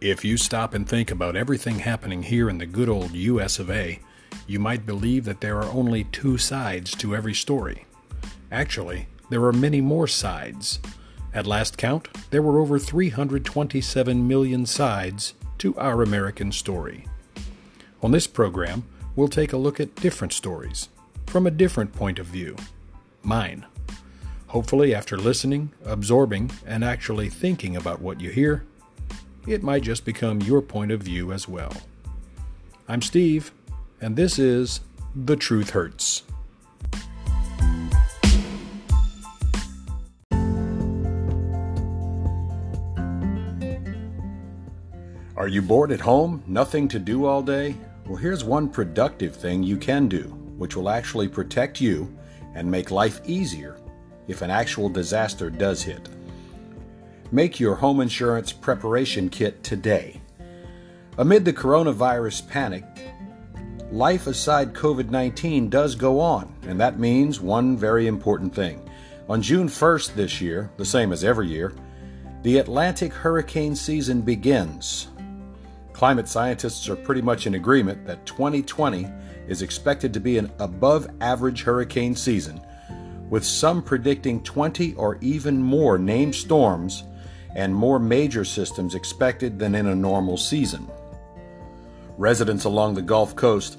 If you stop and think about everything happening here in the good old US of A, you might believe that there are only two sides to every story. Actually, there are many more sides. At last count, there were over 327 million sides to our American story. On this program, we'll take a look at different stories from a different point of view mine. Hopefully, after listening, absorbing, and actually thinking about what you hear, it might just become your point of view as well. I'm Steve, and this is The Truth Hurts. Are you bored at home? Nothing to do all day? Well, here's one productive thing you can do, which will actually protect you and make life easier if an actual disaster does hit. Make your home insurance preparation kit today. Amid the coronavirus panic, life aside COVID 19 does go on, and that means one very important thing. On June 1st this year, the same as every year, the Atlantic hurricane season begins. Climate scientists are pretty much in agreement that 2020 is expected to be an above average hurricane season, with some predicting 20 or even more named storms and more major systems expected than in a normal season. Residents along the Gulf Coast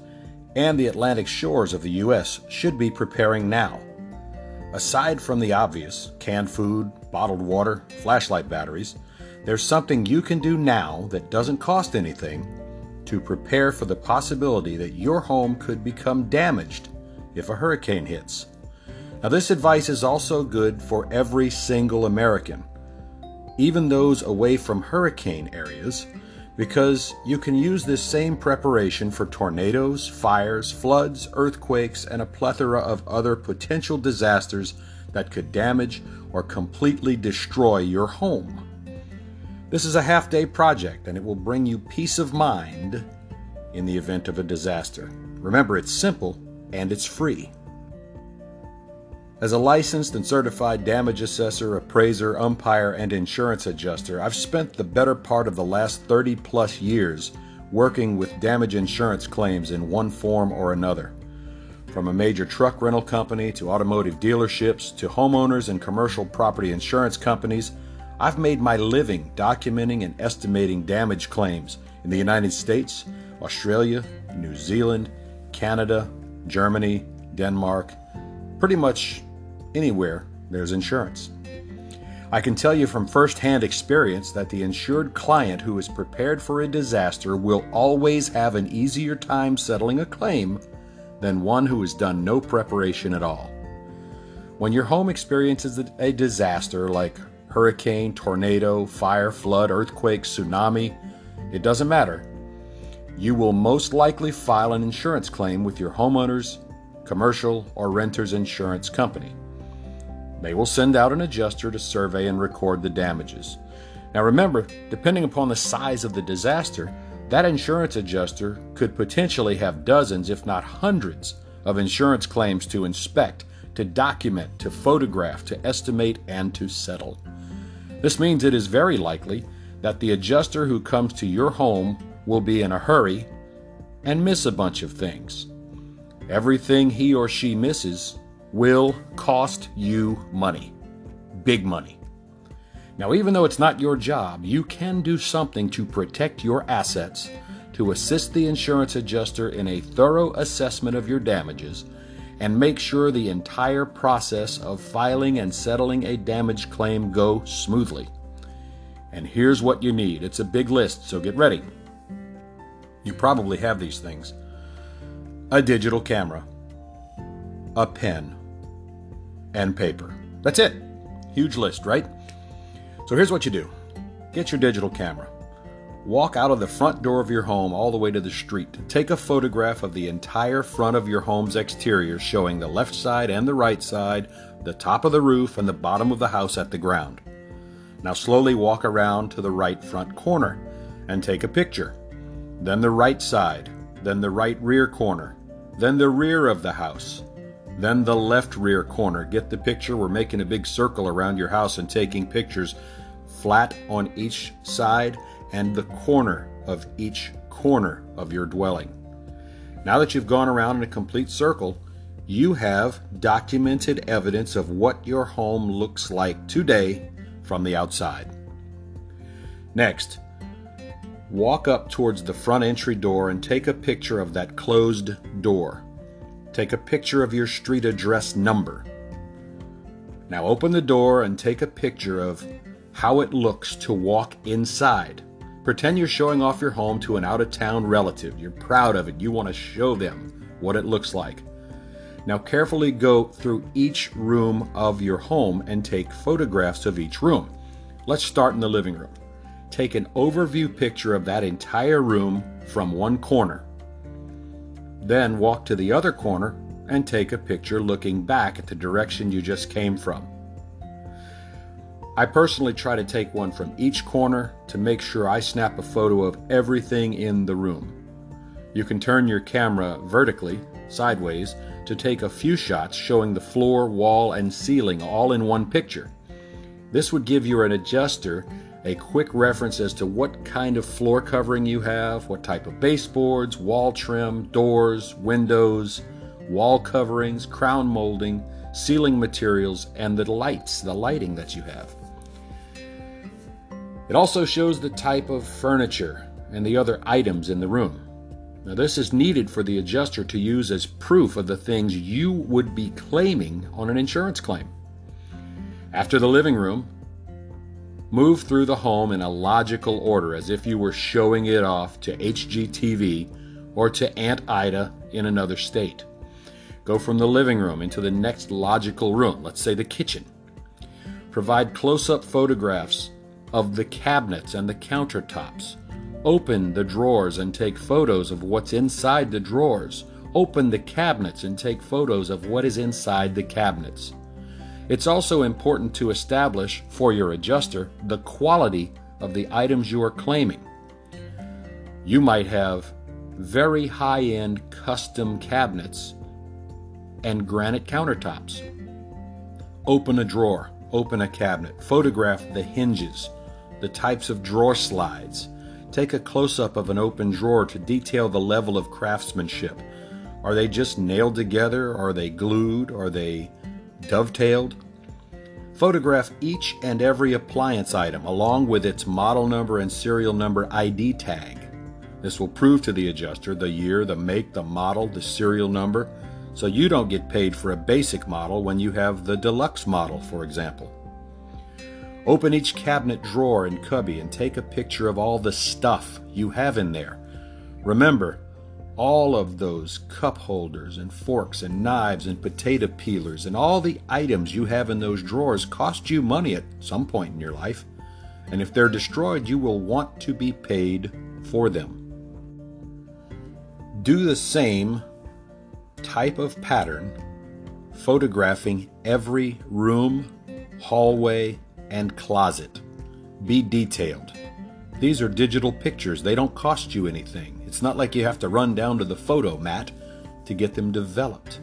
and the Atlantic shores of the U.S. should be preparing now. Aside from the obvious canned food, bottled water, flashlight batteries there's something you can do now that doesn't cost anything to prepare for the possibility that your home could become damaged if a hurricane hits. Now, this advice is also good for every single American even those away from hurricane areas, because you can use this same preparation for tornadoes, fires, floods, earthquakes, and a plethora of other potential disasters that could damage or completely destroy your home. This is a half day project and it will bring you peace of mind in the event of a disaster. Remember, it's simple and it's free. As a licensed and certified damage assessor, appraiser, umpire, and insurance adjuster, I've spent the better part of the last 30 plus years working with damage insurance claims in one form or another. From a major truck rental company to automotive dealerships to homeowners and commercial property insurance companies, I've made my living documenting and estimating damage claims in the United States, Australia, New Zealand, Canada, Germany, Denmark, pretty much anywhere there's insurance. I can tell you from firsthand experience that the insured client who is prepared for a disaster will always have an easier time settling a claim than one who has done no preparation at all. When your home experiences a disaster like hurricane, tornado, fire, flood, earthquake, tsunami, it doesn't matter. You will most likely file an insurance claim with your homeowner's, commercial, or renter's insurance company. They will send out an adjuster to survey and record the damages. Now remember, depending upon the size of the disaster, that insurance adjuster could potentially have dozens, if not hundreds, of insurance claims to inspect, to document, to photograph, to estimate, and to settle. This means it is very likely that the adjuster who comes to your home will be in a hurry and miss a bunch of things. Everything he or she misses will cost you money. Big money. Now, even though it's not your job, you can do something to protect your assets, to assist the insurance adjuster in a thorough assessment of your damages, and make sure the entire process of filing and settling a damage claim go smoothly. And here's what you need. It's a big list, so get ready. You probably have these things. A digital camera, a pen, and paper. That's it. Huge list, right? So here's what you do get your digital camera. Walk out of the front door of your home all the way to the street. Take a photograph of the entire front of your home's exterior, showing the left side and the right side, the top of the roof, and the bottom of the house at the ground. Now slowly walk around to the right front corner and take a picture. Then the right side, then the right rear corner, then the rear of the house, then the left rear corner. Get the picture. We're making a big circle around your house and taking pictures flat on each side and the corner of each corner of your dwelling. Now that you've gone around in a complete circle, you have documented evidence of what your home looks like today from the outside. Next, walk up towards the front entry door and take a picture of that closed door. Take a picture of your street address number. Now open the door and take a picture of how it looks to walk inside. Pretend you're showing off your home to an out of town relative. You're proud of it. You want to show them what it looks like. Now, carefully go through each room of your home and take photographs of each room. Let's start in the living room. Take an overview picture of that entire room from one corner. Then walk to the other corner and take a picture looking back at the direction you just came from. I personally try to take one from each corner to make sure I snap a photo of everything in the room. You can turn your camera vertically, sideways, to take a few shots showing the floor, wall, and ceiling all in one picture. This would give you an adjuster a quick reference as to what kind of floor covering you have, what type of baseboards, wall trim, doors, windows, wall coverings, crown molding, ceiling materials, and the lights, the lighting that you have. It also shows the type of furniture and the other items in the room. Now, this is needed for the adjuster to use as proof of the things you would be claiming on an insurance claim. After the living room, move through the home in a logical order as if you were showing it off to HGTV or to Aunt Ida in another state. Go from the living room into the next logical room, let's say the kitchen. Provide close up photographs of the cabinets and the countertops. Open the drawers and take photos of what's inside the drawers. Open the cabinets and take photos of what is inside the cabinets. It's also important to establish for your adjuster the quality of the items you are claiming. You might have very high end custom cabinets and granite countertops. Open a drawer, open a cabinet, photograph the hinges, the types of drawer slides. Take a close up of an open drawer to detail the level of craftsmanship. Are they just nailed together? Are they glued? Are they dovetailed? Photograph each and every appliance item along with its model number and serial number ID tag. This will prove to the adjuster the year, the make, the model, the serial number, so you don't get paid for a basic model when you have the deluxe model, for example. Open each cabinet drawer and cubby and take a picture of all the stuff you have in there. Remember, all of those cup holders and forks and knives and potato peelers and all the items you have in those drawers cost you money at some point in your life. And if they're destroyed, you will want to be paid for them. Do the same type of pattern, photographing every room, hallway, and closet. Be detailed. These are digital pictures, they don't cost you anything. It's not like you have to run down to the Fotomat to get them developed.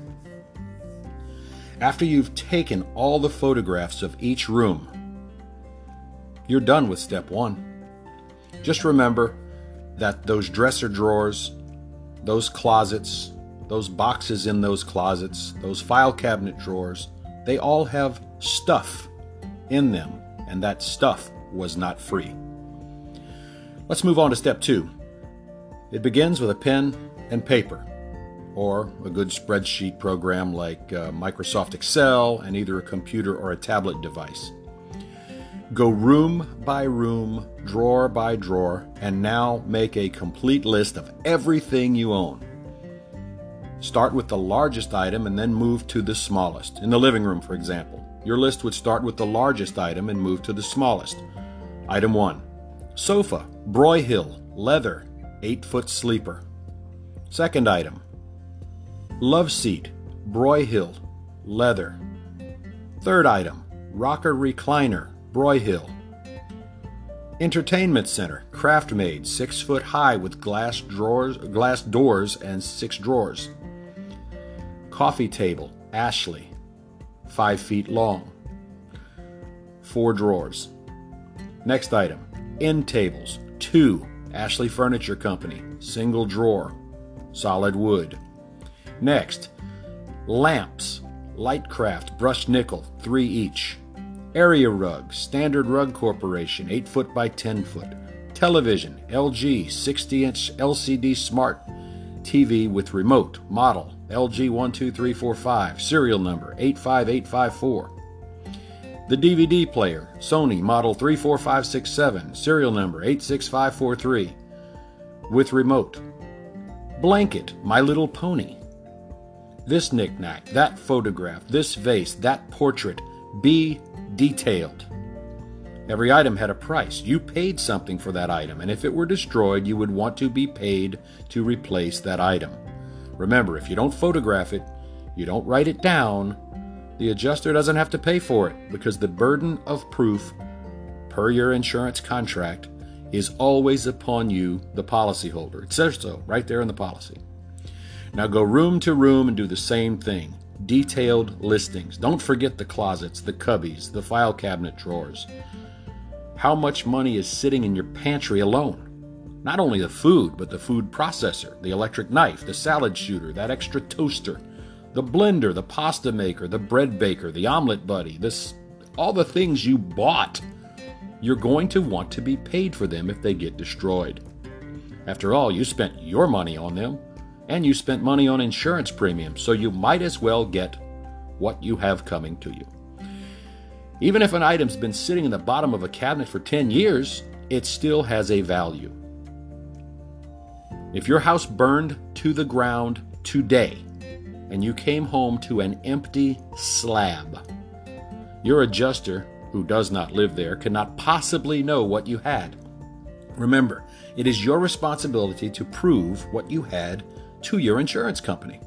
After you've taken all the photographs of each room, you're done with step one. Just remember that those dresser drawers, those closets, those boxes in those closets, those file cabinet drawers, they all have stuff in them, and that stuff was not free. Let's move on to step two. It begins with a pen and paper, or a good spreadsheet program like uh, Microsoft Excel and either a computer or a tablet device. Go room by room, drawer by drawer, and now make a complete list of everything you own. Start with the largest item and then move to the smallest. In the living room, for example, your list would start with the largest item and move to the smallest. Item 1 Sofa, Broyhill, leather, 8 foot sleeper. Second item Love seat, Broyhill, leather. Third item Rocker recliner, Broyhill. Entertainment center, craft made, 6 foot high with glass drawers, glass doors and 6 drawers. Coffee table, Ashley, 5 feet long. 4 drawers. Next item end tables, Two, Ashley Furniture Company, single drawer, solid wood. Next, lamps, Lightcraft, brushed nickel, three each. Area rug, Standard Rug Corporation, 8 foot by 10 foot. Television, LG, 60 inch LCD smart TV with remote, model LG 12345, serial number 85854. The DVD player, Sony Model 34567, serial number 86543, with remote. Blanket, My Little Pony. This knickknack, that photograph, this vase, that portrait, be detailed. Every item had a price. You paid something for that item, and if it were destroyed, you would want to be paid to replace that item. Remember, if you don't photograph it, you don't write it down, the adjuster doesn't have to pay for it because the burden of proof per your insurance contract is always upon you, the policyholder. It says so right there in the policy. Now go room to room and do the same thing. Detailed listings. Don't forget the closets, the cubbies, the file cabinet drawers. How much money is sitting in your pantry alone? Not only the food, but the food processor, the electric knife, the salad shooter, that extra toaster, the blender, the pasta maker, the bread baker, the omelet buddy, this all the things you bought. You're going to want to be paid for them if they get destroyed. After all, you spent your money on them, and you spent money on insurance premiums, so you might as well get what you have coming to you. Even if an item's been sitting in the bottom of a cabinet for 10 years, it still has a value. If your house burned to the ground today, and you came home to an empty slab. Your adjuster, who does not live there, cannot possibly know what you had. Remember, it is your responsibility to prove what you had to your insurance company.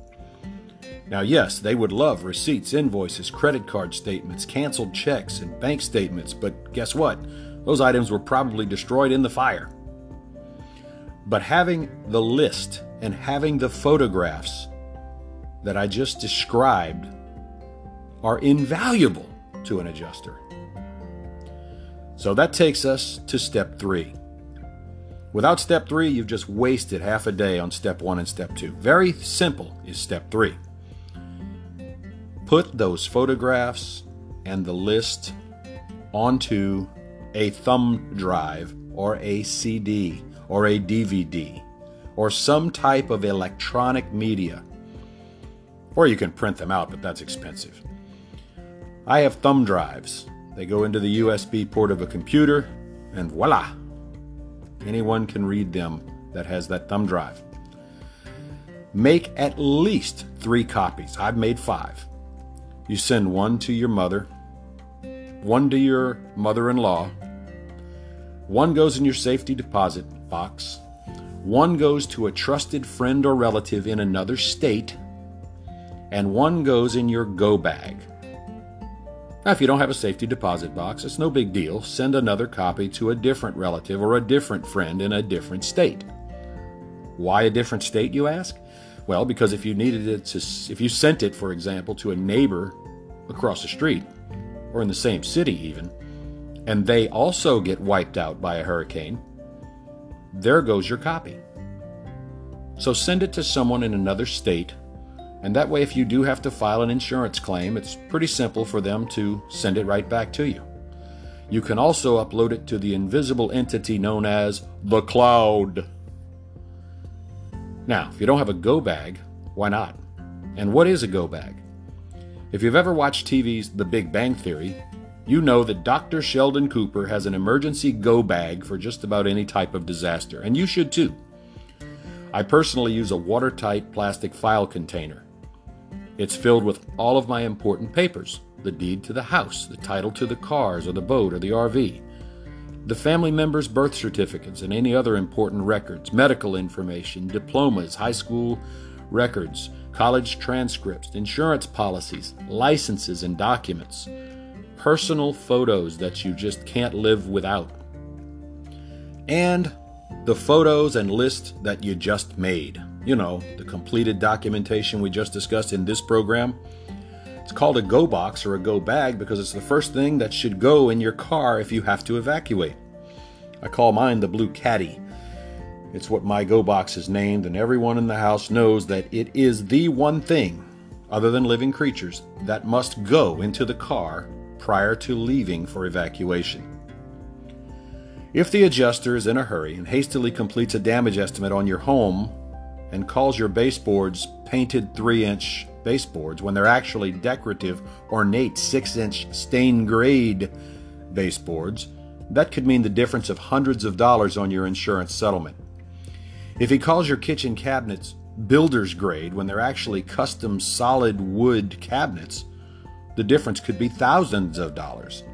Now, yes, they would love receipts, invoices, credit card statements, canceled checks, and bank statements, but guess what? Those items were probably destroyed in the fire. But having the list and having the photographs that I just described are invaluable to an adjuster. So that takes us to step three. Without step three, you've just wasted half a day on step one and step two. Very simple is step three. Put those photographs and the list onto a thumb drive or a CD or a DVD or some type of electronic media or you can print them out, but that's expensive. I have thumb drives. They go into the USB port of a computer, and voila! Anyone can read them that has that thumb drive. Make at least three copies. I've made five. You send one to your mother, one to your mother in law, one goes in your safety deposit box, one goes to a trusted friend or relative in another state and one goes in your go bag. Now, if you don't have a safety deposit box, it's no big deal. Send another copy to a different relative or a different friend in a different state. Why a different state, you ask? Well, because if you needed it to, if you sent it, for example, to a neighbor across the street, or in the same city even, and they also get wiped out by a hurricane, there goes your copy. So send it to someone in another state and that way, if you do have to file an insurance claim, it's pretty simple for them to send it right back to you. You can also upload it to the invisible entity known as the cloud. Now, if you don't have a go bag, why not? And what is a go bag? If you've ever watched TV's The Big Bang Theory, you know that Dr. Sheldon Cooper has an emergency go bag for just about any type of disaster, and you should too. I personally use a watertight plastic file container. It's filled with all of my important papers the deed to the house, the title to the cars or the boat or the RV, the family members' birth certificates and any other important records, medical information, diplomas, high school records, college transcripts, insurance policies, licenses and documents, personal photos that you just can't live without, and the photos and list that you just made you know, the completed documentation we just discussed in this program. It's called a go box or a go bag because it's the first thing that should go in your car if you have to evacuate. I call mine the Blue Caddy. It's what my Go Box is named, and everyone in the house knows that it is the one thing, other than living creatures, that must go into the car prior to leaving for evacuation. If the adjuster is in a hurry and hastily completes a damage estimate on your home and calls your baseboards painted 3 inch baseboards when they're actually decorative, ornate 6 inch stain grade baseboards, that could mean the difference of hundreds of dollars on your insurance settlement. If he calls your kitchen cabinets builder's grade when they're actually custom solid wood cabinets, the difference could be thousands of dollars.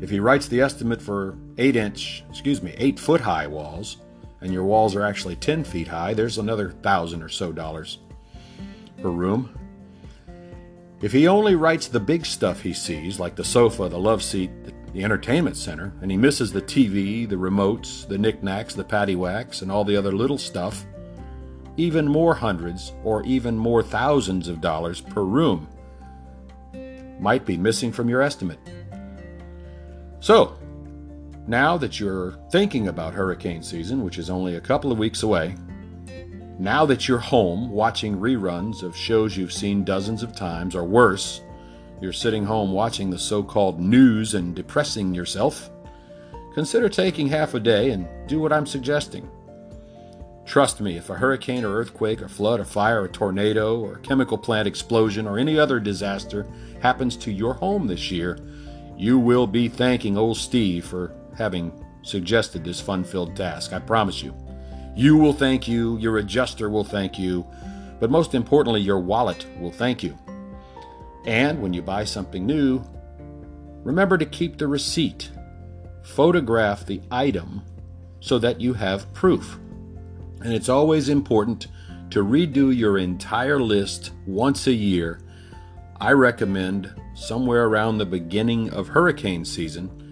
If he writes the estimate for 8 inch, excuse me, 8 foot high walls, and your walls are actually 10 feet high, there's another thousand or so dollars per room. If he only writes the big stuff he sees, like the sofa, the love seat, the entertainment center, and he misses the TV, the remotes, the knickknacks, the paddywhacks, and all the other little stuff, even more hundreds or even more thousands of dollars per room might be missing from your estimate. So, now that you're thinking about hurricane season, which is only a couple of weeks away, now that you're home watching reruns of shows you've seen dozens of times, or worse, you're sitting home watching the so called news and depressing yourself, consider taking half a day and do what I'm suggesting. Trust me, if a hurricane or earthquake or flood or fire or tornado or chemical plant explosion or any other disaster happens to your home this year, you will be thanking old Steve for having suggested this fun filled task. I promise you. You will thank you, your adjuster will thank you, but most importantly, your wallet will thank you. And when you buy something new, remember to keep the receipt. Photograph the item so that you have proof. And it's always important to redo your entire list once a year. I recommend somewhere around the beginning of hurricane season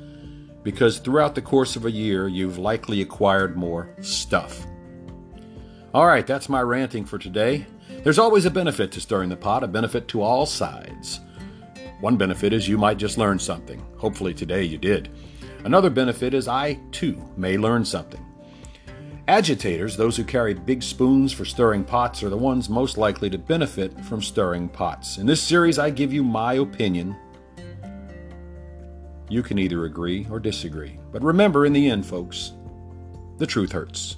because throughout the course of a year, you've likely acquired more stuff. All right, that's my ranting for today. There's always a benefit to stirring the pot, a benefit to all sides. One benefit is you might just learn something. Hopefully, today you did. Another benefit is I, too, may learn something. Agitators, those who carry big spoons for stirring pots, are the ones most likely to benefit from stirring pots. In this series, I give you my opinion. You can either agree or disagree. But remember, in the end, folks, the truth hurts.